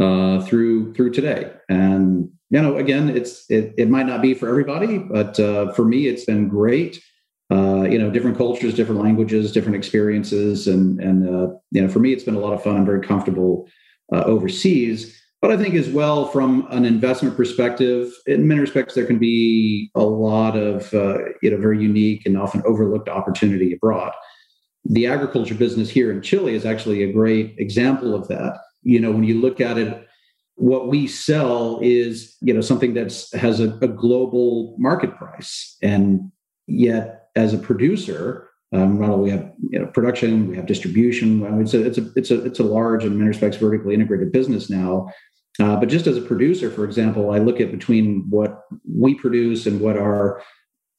uh, through through today. And you know, again, it's it, it might not be for everybody, but uh, for me, it's been great uh, you know, different cultures, different languages, different experiences, and and uh, you know, for me, it's been a lot of fun. I'm very comfortable uh, overseas, but I think as well from an investment perspective, in many respects, there can be a lot of uh, you know very unique and often overlooked opportunity abroad. The agriculture business here in Chile is actually a great example of that. You know, when you look at it what we sell is you know something that's has a, a, global market price and yet as a producer, um, not only we have you know, production, we have distribution. It's a it's a it's a it's a large and many respects vertically integrated business now. Uh, but just as a producer, for example, I look at between what we produce and what our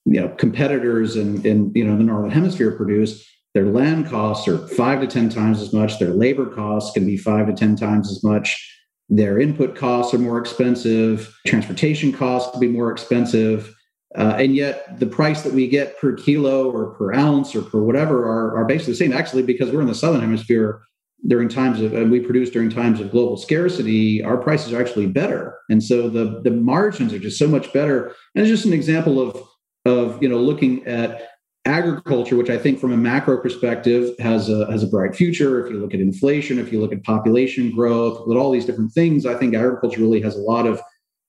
you know competitors in, in you know the northern hemisphere produce. Their land costs are five to ten times as much. Their labor costs can be five to ten times as much. Their input costs are more expensive. Transportation costs can be more expensive. Uh, and yet the price that we get per kilo or per ounce or per whatever are, are basically the same. Actually, because we're in the southern hemisphere during times of and we produce during times of global scarcity, our prices are actually better. And so the the margins are just so much better. And it's just an example of of you know looking at agriculture, which I think from a macro perspective has a has a bright future. If you look at inflation, if you look at population growth, with all these different things, I think agriculture really has a lot of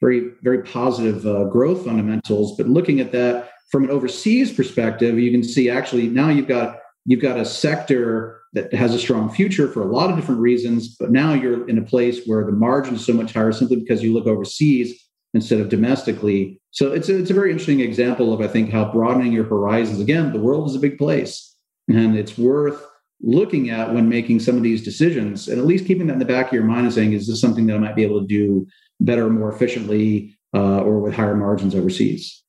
very very positive uh, growth fundamentals. But looking at that from an overseas perspective, you can see actually now you've got you've got a sector that has a strong future for a lot of different reasons. But now you're in a place where the margin is so much higher simply because you look overseas instead of domestically. So it's a, it's a very interesting example of I think how broadening your horizons. Again, the world is a big place, and it's worth looking at when making some of these decisions, and at least keeping that in the back of your mind and saying, is this something that I might be able to do better, more efficiently, uh, or with higher margins overseas.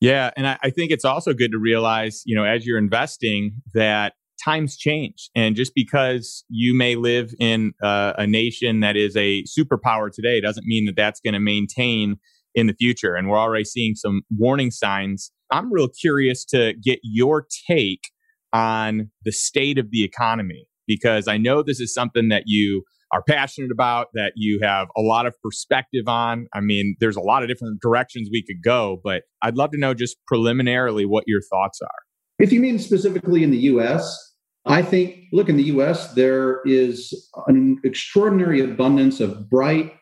Yeah, and I, I think it's also good to realize, you know, as you're investing, that times change, and just because you may live in uh, a nation that is a superpower today doesn't mean that that's going to maintain in the future. And we're already seeing some warning signs. I'm real curious to get your take on the state of the economy because I know this is something that you are passionate about, that you have a lot of perspective on. I mean, there's a lot of different directions we could go, but I'd love to know just preliminarily what your thoughts are. If you mean specifically in the US, I think, look, in the US, there is an extraordinary abundance of bright,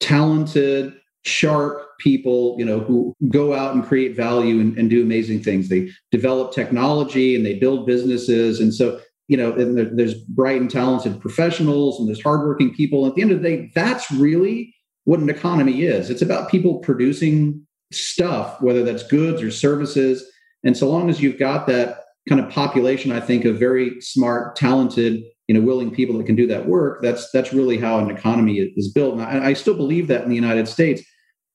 talented, sharp people, you know, who go out and create value and, and do amazing things. They develop technology and they build businesses. And so you know, and there's bright and talented professionals and there's hardworking people. At the end of the day, that's really what an economy is. It's about people producing stuff, whether that's goods or services. And so long as you've got that kind of population, I think, of very smart, talented, you know, willing people that can do that work, that's that's really how an economy is built. And I, I still believe that in the United States.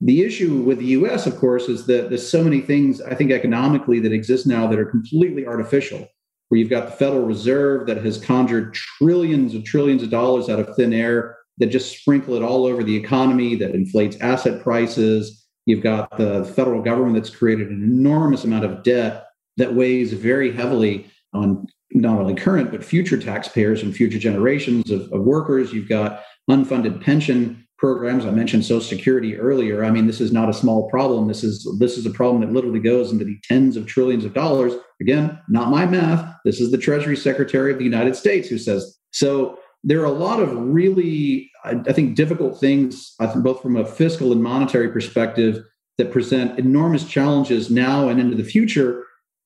The issue with the US, of course, is that there's so many things I think economically that exist now that are completely artificial where you've got the Federal Reserve that has conjured trillions and trillions of dollars out of thin air that just sprinkle it all over the economy, that inflates asset prices, You've got the federal government that's created an enormous amount of debt that weighs very heavily on not only current but future taxpayers and future generations of, of workers. You've got unfunded pension programs. I mentioned Social Security earlier. I mean, this is not a small problem. This is this is a problem that literally goes into the tens of trillions of dollars. Again, not my math. This is the Treasury Secretary of the United States who says so. There are a lot of really, I, think, difficult things, I think, both from a fiscal and monetary perspective, that present enormous challenges now and into the future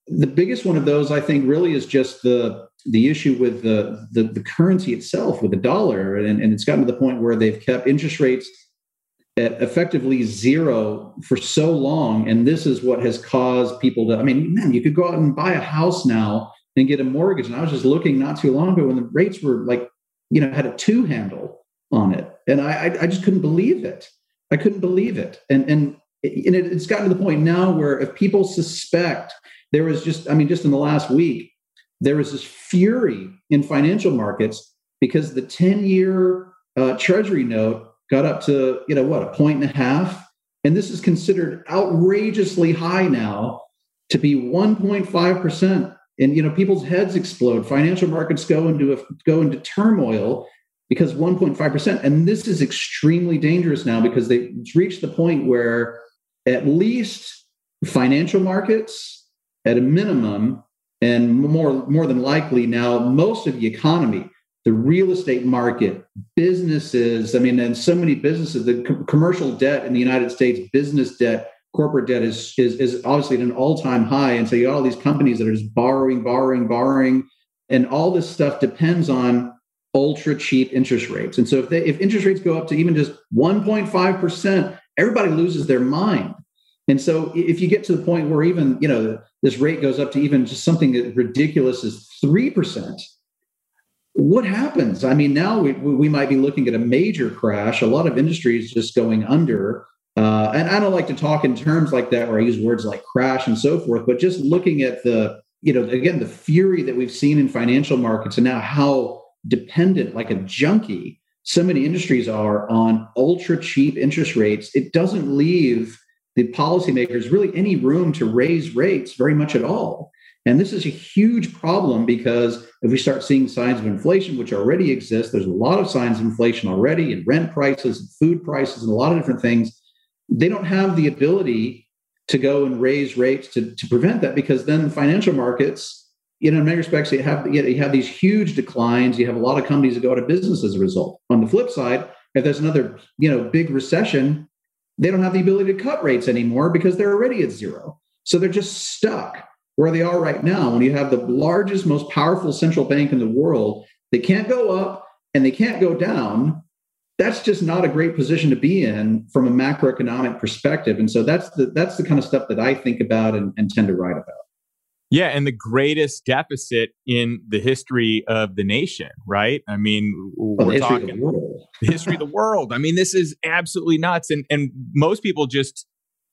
the biggest one of those, I think, really is just the the issue with the the, the currency itself, with the dollar, and, and it's gotten to the point where they've kept interest rates at effectively zero for so long, and this is what has caused people to. I mean, man, you could go out and buy a house now and get a mortgage, and I was just looking not too long ago when the rates were like, you know, had a two handle on it, and I I just couldn't believe it. I couldn't believe it, and and and it's gotten to the point now where if people suspect there was just, I mean, just in the last week, there was this fury in financial markets because the 10 year uh, treasury note got up to, you know, what, a point and a half. And this is considered outrageously high now to be 1.5%. And, you know, people's heads explode. Financial markets go into, a, go into turmoil because 1.5%. And this is extremely dangerous now because they've reached the point where at least financial markets at a minimum, and more, more than likely now, most of the economy, the real estate market, businesses, I mean, and so many businesses, the co- commercial debt in the United States, business debt, corporate debt is, is, is obviously at an all-time high. And so you got all these companies that are just borrowing, borrowing, borrowing. And all this stuff depends on ultra cheap interest rates. And so if they, if interest rates go up to even just 1.5%, everybody loses their mind. And so if you get to the point where even, you know, this rate goes up to even just something ridiculous as 3%, what happens? I mean, now we, we might be looking at a major crash. A lot of industries just going under. Uh, and I don't like to talk in terms like that where I use words like crash and so forth, but just looking at the, you know, again, the fury that we've seen in financial markets and now how dependent, like a junkie, so many industries are on ultra cheap interest rates, it doesn't leave the policymakers really any room to raise rates very much at all. And this is a huge problem because if we start seeing signs of inflation, which already exist, there's a lot of signs of inflation already in rent prices and food prices and a lot of different things. They don't have the ability to go and raise rates to, to prevent that because then the financial markets, you know, in many respects, you have, you have these huge declines. You have a lot of companies that go out of business as a result. On the flip side, if there's another, you know, big recession, they don't have the ability to cut rates anymore because they're already at zero. So they're just stuck where they are right now. When you have the largest, most powerful central bank in the world, they can't go up and they can't go down. That's just not a great position to be in from a macroeconomic perspective. And so that's the that's the kind of stuff that I think about and, and tend to write about. Yeah, and the greatest deficit in the history of the nation, right? I mean, well, we're talking the, history of the world. I mean, this is absolutely nuts, and and most people just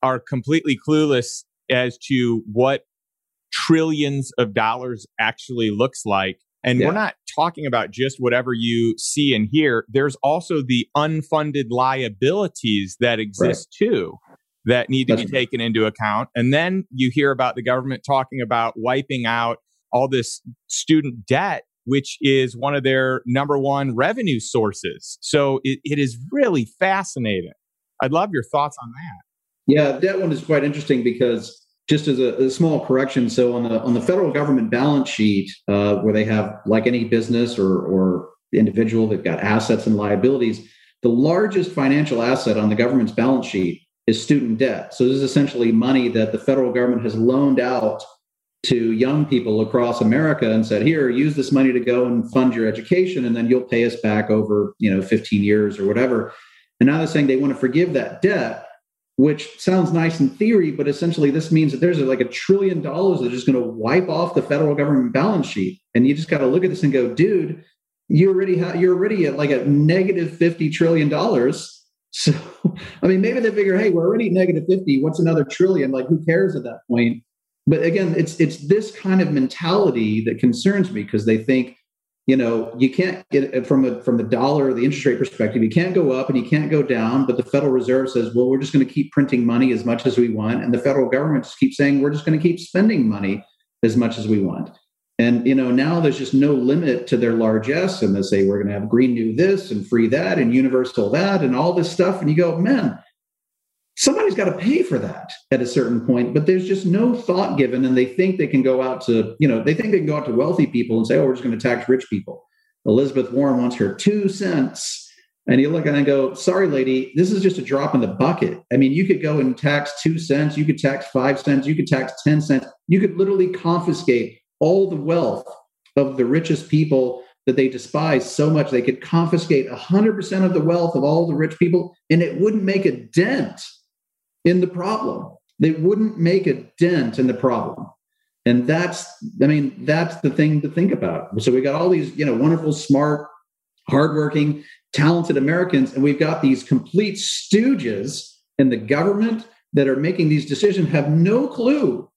are completely clueless as to what trillions of dollars actually looks like. And yeah. we're not talking about just whatever you see and hear. There's also the unfunded liabilities that exist right. too that need to That's be taken into account. And then you hear about the government talking about wiping out all this student debt, which is one of their number one revenue sources. So it, it is really fascinating. I'd love your thoughts on that. Yeah, that one is quite interesting because just as a, a small correction, so on the on the federal government balance sheet, uh, where they have like any business or or individual, they've got assets and liabilities. The largest financial asset on the government's balance sheet is student debt. So this is essentially money that the federal government has loaned out to young people across America and said, "Here, use this money to go and fund your education, and then you'll pay us back over, you know, 15 years or whatever." And now they're saying they want to forgive that debt, which sounds nice in theory, but essentially this means that there's like a trillion dollars that's just going to wipe off the federal government balance sheet. And you just got to look at this and go, "Dude, you already ha- you're already at like a negative 50 trillion dollars." So, I mean, maybe they figure, hey, we're already negative 50. What's another trillion? Like, who cares at that point? But again, it's it's this kind of mentality that concerns me because they think you know you can't get from the from the dollar the interest rate perspective you can't go up and you can't go down but the federal reserve says well we're just going to keep printing money as much as we want and the federal government just keeps saying we're just going to keep spending money as much as we want and you know now there's just no limit to their largesse and they say we're going to have green new this and free that and universal that and all this stuff. And you go man somebody's got to pay for that at a certain point. But there's just no thought given and they think they can go out to you know they think they can go out to wealthy people and say oh we're just going to tax rich people. Elizabeth warren wants her two cents. And you look and go sorry lady this is just a drop in the bucket. I mean you could go and tax two cents you could tax five cents you could tax 10 cents. You could literally confiscate all the wealth of the richest people that they despise so much they could confiscate 100% of the wealth of all the rich people and it wouldn't make a dent in the problem. They wouldn't make a dent in the problem. And that's, I mean, that's the thing to think about. So we got all these, you know, wonderful, smart, hardworking, talented Americans, and we've got these complete stooges in the government that are making these decisions have no clue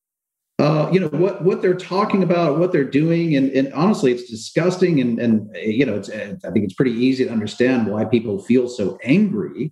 uh, you know what what they're talking about, what they're doing, and, and honestly, it's disgusting. And and you know, it's, I think it's pretty easy to understand why people feel so angry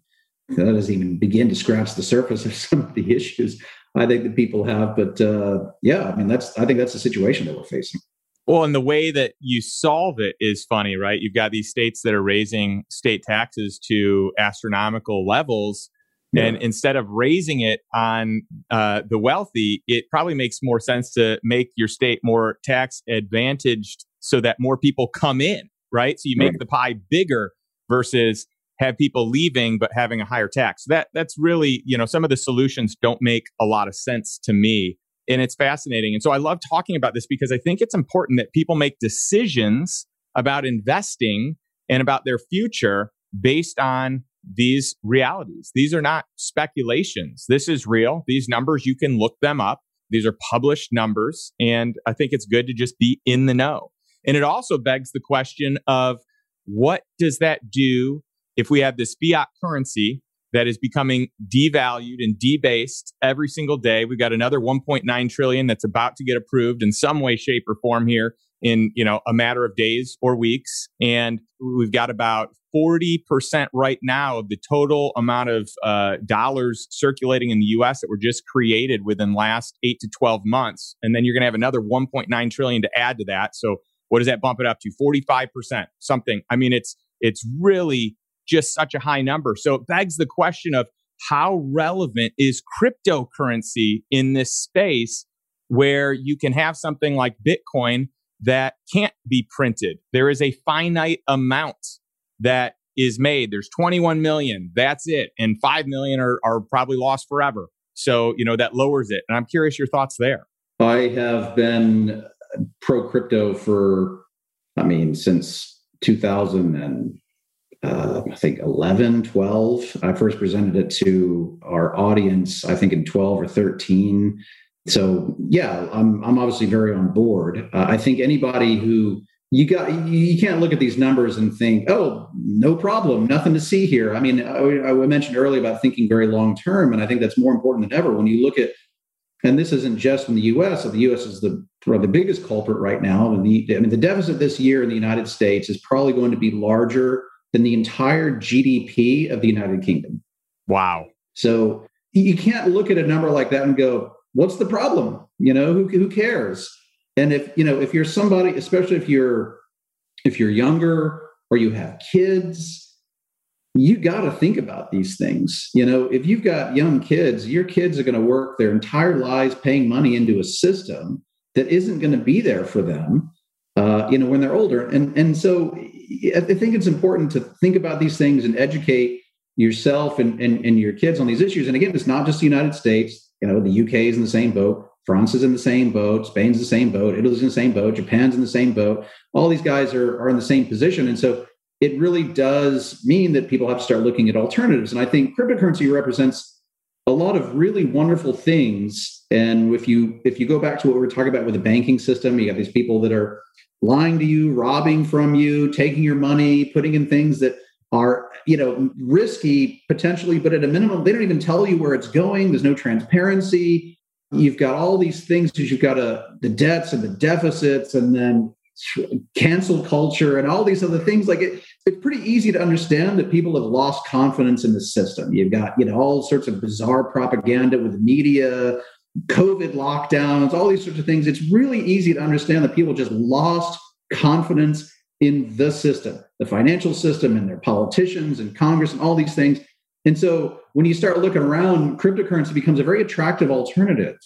that doesn't even begin to scratch the surface of some of the issues I think that people have. But uh, yeah, I mean, that's I think that's the situation that we're facing. Well, and the way that you solve it is funny, right? You've got these states that are raising state taxes to astronomical levels. Yeah. And instead of raising it on uh, the wealthy, it probably makes more sense to make your state more tax advantaged so that more people come in, right? So you make right. the pie bigger versus have people leaving but having a higher tax. That that's really, you know, some of the solutions don't make a lot of sense to me. And it's fascinating. And so I love talking about this because I think it's important that people make decisions about investing and about their future based on these realities. These are not speculations. This is real. These numbers, you can look them up. These are published numbers. And I think it's good to just be in the know. And it also begs the question of what does that do if we have this fiat currency that is becoming devalued and debased every single day we've got another 1.9 trillion that's about to get approved in some way shape or form here in you know a matter of days or weeks and we've got about 40% right now of the total amount of uh, dollars circulating in the us that were just created within last 8 to 12 months and then you're going to have another 1.9 trillion to add to that so what does that bump it up to 45% something i mean it's it's really just such a high number. So it begs the question of how relevant is cryptocurrency in this space where you can have something like Bitcoin that can't be printed? There is a finite amount that is made. There's 21 million. That's it. And 5 million are, are probably lost forever. So, you know, that lowers it. And I'm curious your thoughts there. I have been pro crypto for, I mean, since 2000 and uh, I think 11, 12. I first presented it to our audience, I think in 12 or 13. So yeah, I'm, I'm obviously very on board. Uh, I think anybody who you got, you can't look at these numbers and think, oh, no problem, nothing to see here. I mean, I, I mentioned earlier about thinking very long term, and I think that's more important than ever when you look at and this isn't just in the U.S. So the U.S. is the the biggest culprit right now. And the I mean, the deficit this year in the United States is probably going to be larger than the entire GDP of the United Kingdom. Wow. So you can't look at a number like that and go, what's the problem? You know, who, who cares? And if, you know, if you're somebody, especially if you're, if you're younger or you have kids, you got to think about these things. You know, if you've got young kids, your kids are going to work their entire lives paying money into a system that isn't going to be there for them, uh, you know, when they're older. And and so I think it's important to think about these things and educate yourself and, and, and your kids on these issues. And again, it's not just the United States. You know, the UK is in the same boat. France is in the same boat. Spain's in the same boat. Italy's in the same boat. Japan's in the same boat. All these guys are, are in the same position. And so it really does mean that people have to start looking at alternatives. And I think cryptocurrency represents a lot of really wonderful things. And if you if you go back to what we were talking about with the banking system, you got these people that are lying to you, robbing from you, taking your money, putting in things that are, you know, risky potentially, but at a minimum, they don't even tell you where it's going. There's no transparency. You've got all these things because you've got a, the debts and the deficits, and then cancel culture and all these other things. Like it, it's pretty easy to understand that people have lost confidence in the system. You've got, you know, all sorts of bizarre propaganda with media, COVID lockdowns, all these sorts of things. It's really easy to understand that people just lost confidence in the system, the financial system, and their politicians and Congress and all these things. And so when you start looking around, cryptocurrency becomes a very attractive alternative.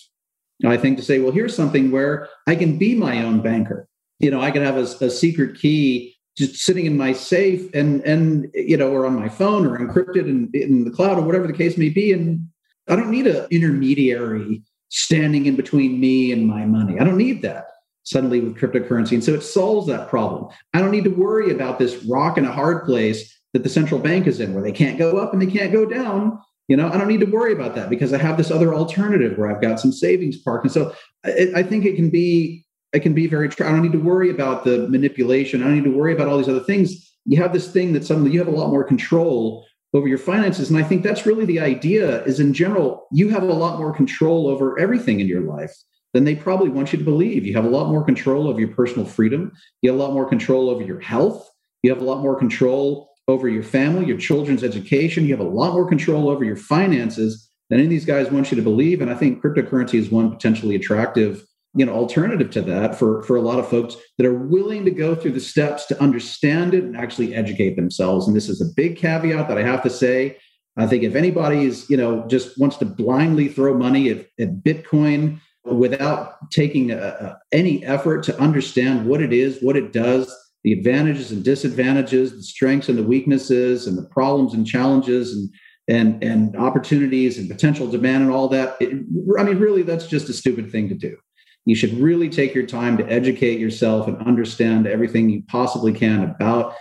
I think to say, well, here's something where I can be my own banker. You know, I can have a, a secret key just sitting in my safe and and you know, or on my phone or encrypted in, in the cloud or whatever the case may be. And I don't need an intermediary standing in between me and my money. I don't need that suddenly with cryptocurrency. And so it solves that problem. I don't need to worry about this rock and a hard place that the central bank is in where they can't go up and they can't go down. You know, I don't need to worry about that because I have this other alternative where I've got some savings parked. And so I, I think it can be it can be very I don't need to worry about the manipulation. I don't need to worry about all these other things. You have this thing that suddenly you have a lot more control over your finances. And I think that's really the idea is in general, you have a lot more control over everything in your life than they probably want you to believe. You have a lot more control over your personal freedom. You have a lot more control over your health. You have a lot more control over your family, your children's education. You have a lot more control over your finances than any of these guys want you to believe. And I think cryptocurrency is one potentially attractive you know alternative to that for for a lot of folks that are willing to go through the steps to understand it and actually educate themselves and this is a big caveat that i have to say i think if anybody is you know just wants to blindly throw money at, at bitcoin without taking a, any effort to understand what it is what it does the advantages and disadvantages the strengths and the weaknesses and the problems and challenges and and and opportunities and potential demand and all that it, i mean really that's just a stupid thing to do. You should really take your time to educate yourself and understand everything you possibly can about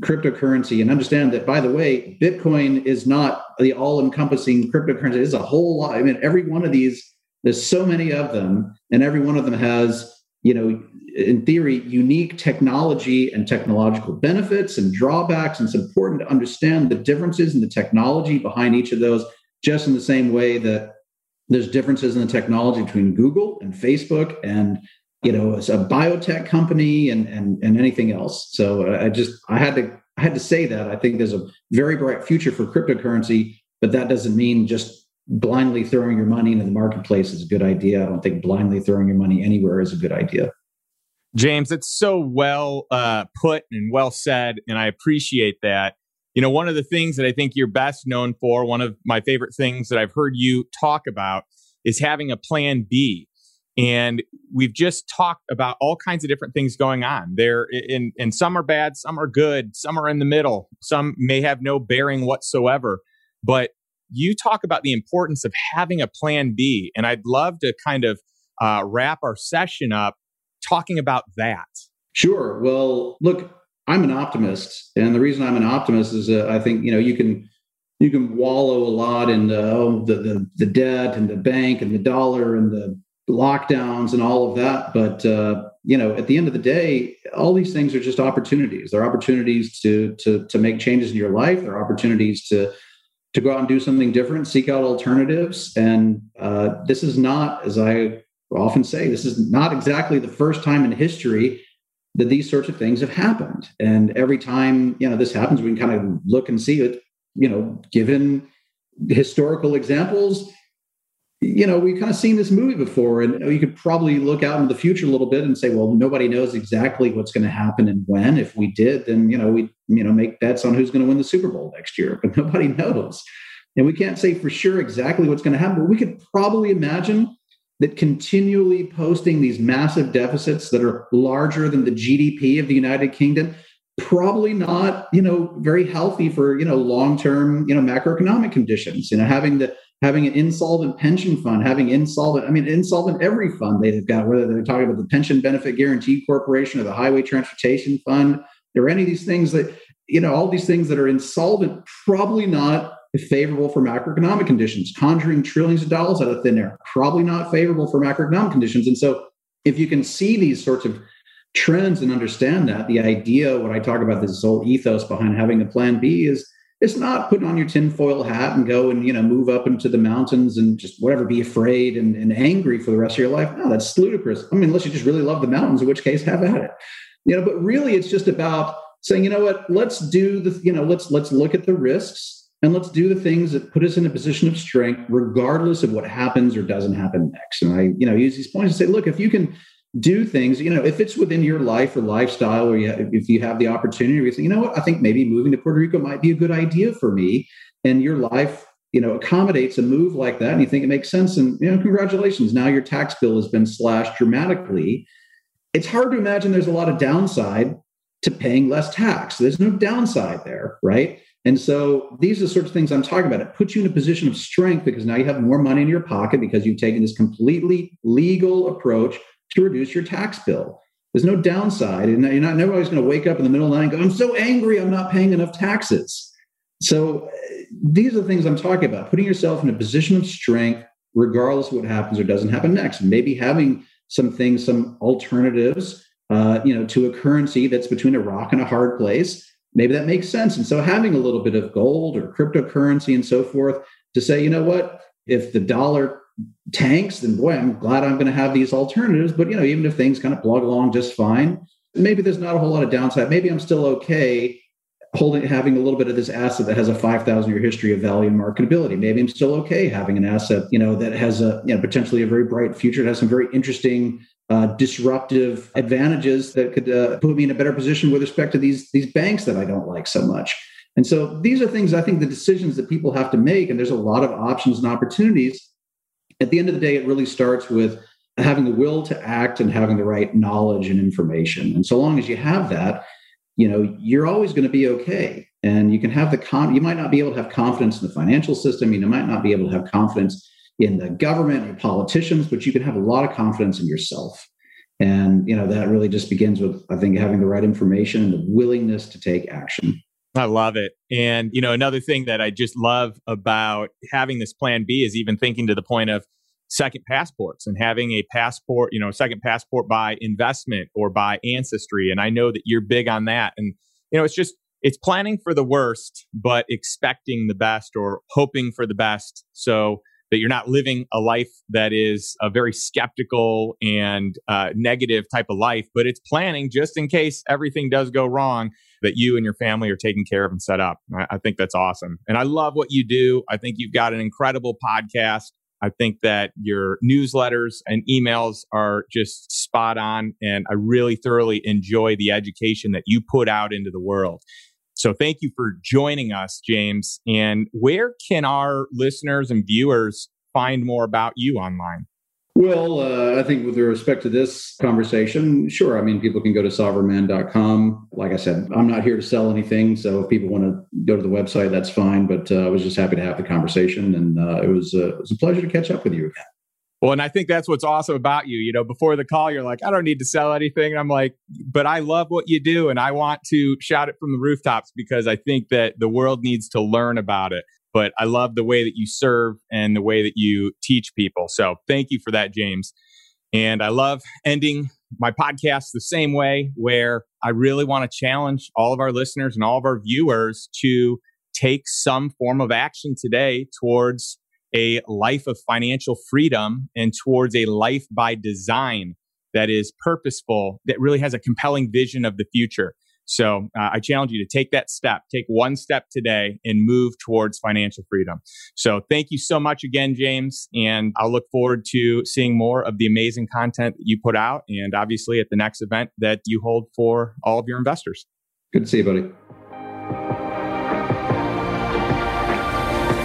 cryptocurrency and understand that by the way bitcoin is not the all-encompassing cryptocurrency. It's a whole lot. I mean every one of these there's so many of them and every one of them has you know in theory unique technology and technological benefits and drawbacks and it's important to understand the differences in the technology behind each of those just in the same way that there's differences in the technology between Google and Facebook and you know a biotech company and and and anything else. So uh, I just I had to I had to say that I think there's a very bright future for cryptocurrency, but that doesn't mean just blindly throwing your money into the marketplace is a good idea. I don't think blindly throwing your money anywhere is a good idea. James, it's so well uh, put and well said, and I appreciate that. You know, one of the things that I think you're best known for, one of my favorite things that I've heard you talk about is having a plan B. And we've just talked about all kinds of different things going on there. In, and some are bad, some are good, some are in the middle, some may have no bearing whatsoever. But you talk about the importance of having a plan B. And I'd love to kind of uh, wrap our session up talking about that. Sure. Well, look, I'm an optimist, and the reason I'm an optimist is uh, I think you know you can you can wallow a lot in the, oh, the, the the debt and the bank and the dollar and the lockdowns and all of that, but uh, you know at the end of the day, all these things are just opportunities. They're opportunities to to to make changes in your life. They're opportunities to to go out and do something different, seek out alternatives, and uh, this is not, as I often say, this is not exactly the first time in history that these sorts of things have happened. And every time, you know, this happens, we can kind of look and see it, you know, given historical examples, you know, we've kind of seen this movie before. And you could probably look out into the future a little bit and say, well, nobody knows exactly what's going to happen and when. If we did, then, you know, we, you know, make bets on who's going to win the Super Bowl next year, but nobody knows. And we can't say for sure exactly what's going to happen, but we could probably imagine that continually posting these massive deficits that are larger than the GDP of the United Kingdom probably not you know very healthy for you know long term you know macroeconomic conditions you know having the having an insolvent pension fund having insolvent i mean insolvent every fund they've got whether they're talking about the pension benefit guaranty corporation or the highway transportation fund or any of these things that you know all these things that are insolvent probably not favorable for macroeconomic conditions. Conjuring trillions of dollars out of thin air, probably not favorable for macroeconomic conditions. And so, if you can see these sorts of trends and understand that, the idea, what I talk about, this whole ethos behind having a plan B is it's not putting on your tinfoil hat and go and you know move up into the mountains and just whatever be afraid and, and angry for the rest of your life. No that's ludicrous. I mean unless you just really love the mountains in which case have at it. You know, but really it's just about saying, you know what, let's do the, you know, let's let's look at the risks and let's do the things that put us in a position of strength, regardless of what happens or doesn't happen next. And I, you know, use these points to say, look, if you can do things, you know, if it's within your life or lifestyle, or you if you have the opportunity, you say, you know what, I think maybe moving to Puerto Rico might be a good idea for me, and your life, you know, accommodates a move like that, and you think it makes sense, and you know, congratulations, now your tax bill has been slashed dramatically. It's hard to imagine there's a lot of downside to paying less tax. There's no downside there, right? And so these are the sorts of things I'm talking about. It puts you in a position of strength because now you have more money in your pocket because you've taken this completely legal approach to reduce your tax bill. There's no downside. And you're not never always going to wake up in the middle of the night and go, I'm so angry, I'm not paying enough taxes. So uh, these are the things I'm talking about, putting yourself in a position of strength, regardless of what happens or doesn't happen next. Maybe having some things, some alternatives, uh, you know, to a currency that's between a rock and a hard place. Maybe that makes sense. And so having a little bit of gold or cryptocurrency and so forth to say, you know what, if the dollar tanks, then boy, I'm glad I'm going to have these alternatives. But you know, even if things kind of plug along just fine, maybe there's not a whole lot of downside. Maybe I'm still okay holding having a little bit of this asset that has a 5000 year history of value and marketability maybe i'm still okay having an asset you know that has a you know potentially a very bright future it has some very interesting uh, disruptive advantages that could uh, put me in a better position with respect to these these banks that i don't like so much and so these are things i think the decisions that people have to make and there's a lot of options and opportunities at the end of the day, it really starts with having the will to act and having the right knowledge and information. And so long as you have that, you know, you're always going to be okay. And you can have the con, you might not be able to have confidence in the financial system. You might not be able to have confidence in the government or politicians, but you can have a lot of confidence in yourself. And, you know, that really just begins with, I think, having the right information and the willingness to take action. I love it. And, you know, another thing that I just love about having this plan B is even thinking to the point of second passports and having a passport, you know, second passport by investment or by ancestry. And I know that you're big on that. And, you know, it's just, it's planning for the worst, but expecting the best or hoping for the best. So that you're not living a life that is a very skeptical and uh, negative type of life, but it's planning just in case everything does go wrong that you and your family are taken care of and set up. I, I think that's awesome. And I love what you do. I think you've got an incredible podcast. I think that your newsletters and emails are just spot on. And I really thoroughly enjoy the education that you put out into the world. So thank you for joining us, James. And where can our listeners and viewers find more about you online? Well, uh, I think with respect to this conversation, sure. I mean, people can go to sovereignman.com. Like I said, I'm not here to sell anything. So if people want to go to the website, that's fine. But uh, I was just happy to have the conversation. And uh, it, was, uh, it was a pleasure to catch up with you again. Well, and I think that's what's awesome about you. You know, before the call, you're like, I don't need to sell anything. And I'm like, but I love what you do. And I want to shout it from the rooftops because I think that the world needs to learn about it. But I love the way that you serve and the way that you teach people. So thank you for that, James. And I love ending my podcast the same way, where I really want to challenge all of our listeners and all of our viewers to take some form of action today towards a life of financial freedom and towards a life by design that is purposeful, that really has a compelling vision of the future. So uh, I challenge you to take that step, take one step today and move towards financial freedom. So thank you so much again, James. And I'll look forward to seeing more of the amazing content that you put out and obviously at the next event that you hold for all of your investors. Good to see you, buddy.